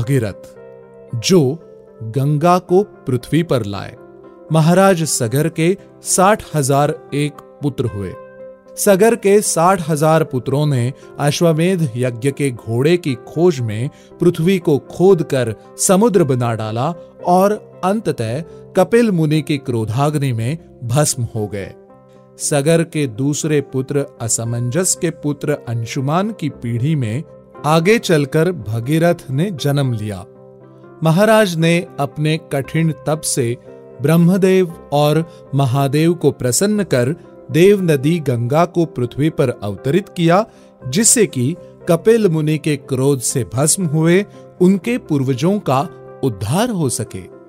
भगीरथ, जो गंगा को पृथ्वी पर लाए। महाराज सगर के साठ हज़ार एक पुत्र हुए। सगर के साठ हज़ार पुत्रों ने अश्वमेध यज्ञ के घोड़े की खोज में पृथ्वी को खोद कर समुद्र बना डाला और अंततः कपिल मुनि की क्रोधाग्नि में भस्म हो गए। सगर के दूसरे पुत्र असमंजस के पुत्र अंशुमान की पीढ़ी में आगे चलकर भगीरथ ने जन्म लिया। महाराज ने अपने कठिन तप से ब्रह्मदेव और महादेव को प्रसन्न कर देव नदी गंगा को पृथ्वी पर अवतरित किया, जिससे कि कपिल मुनि के क्रोध से भस्म हुए, उनके पूर्वजों का उद्धार हो सके।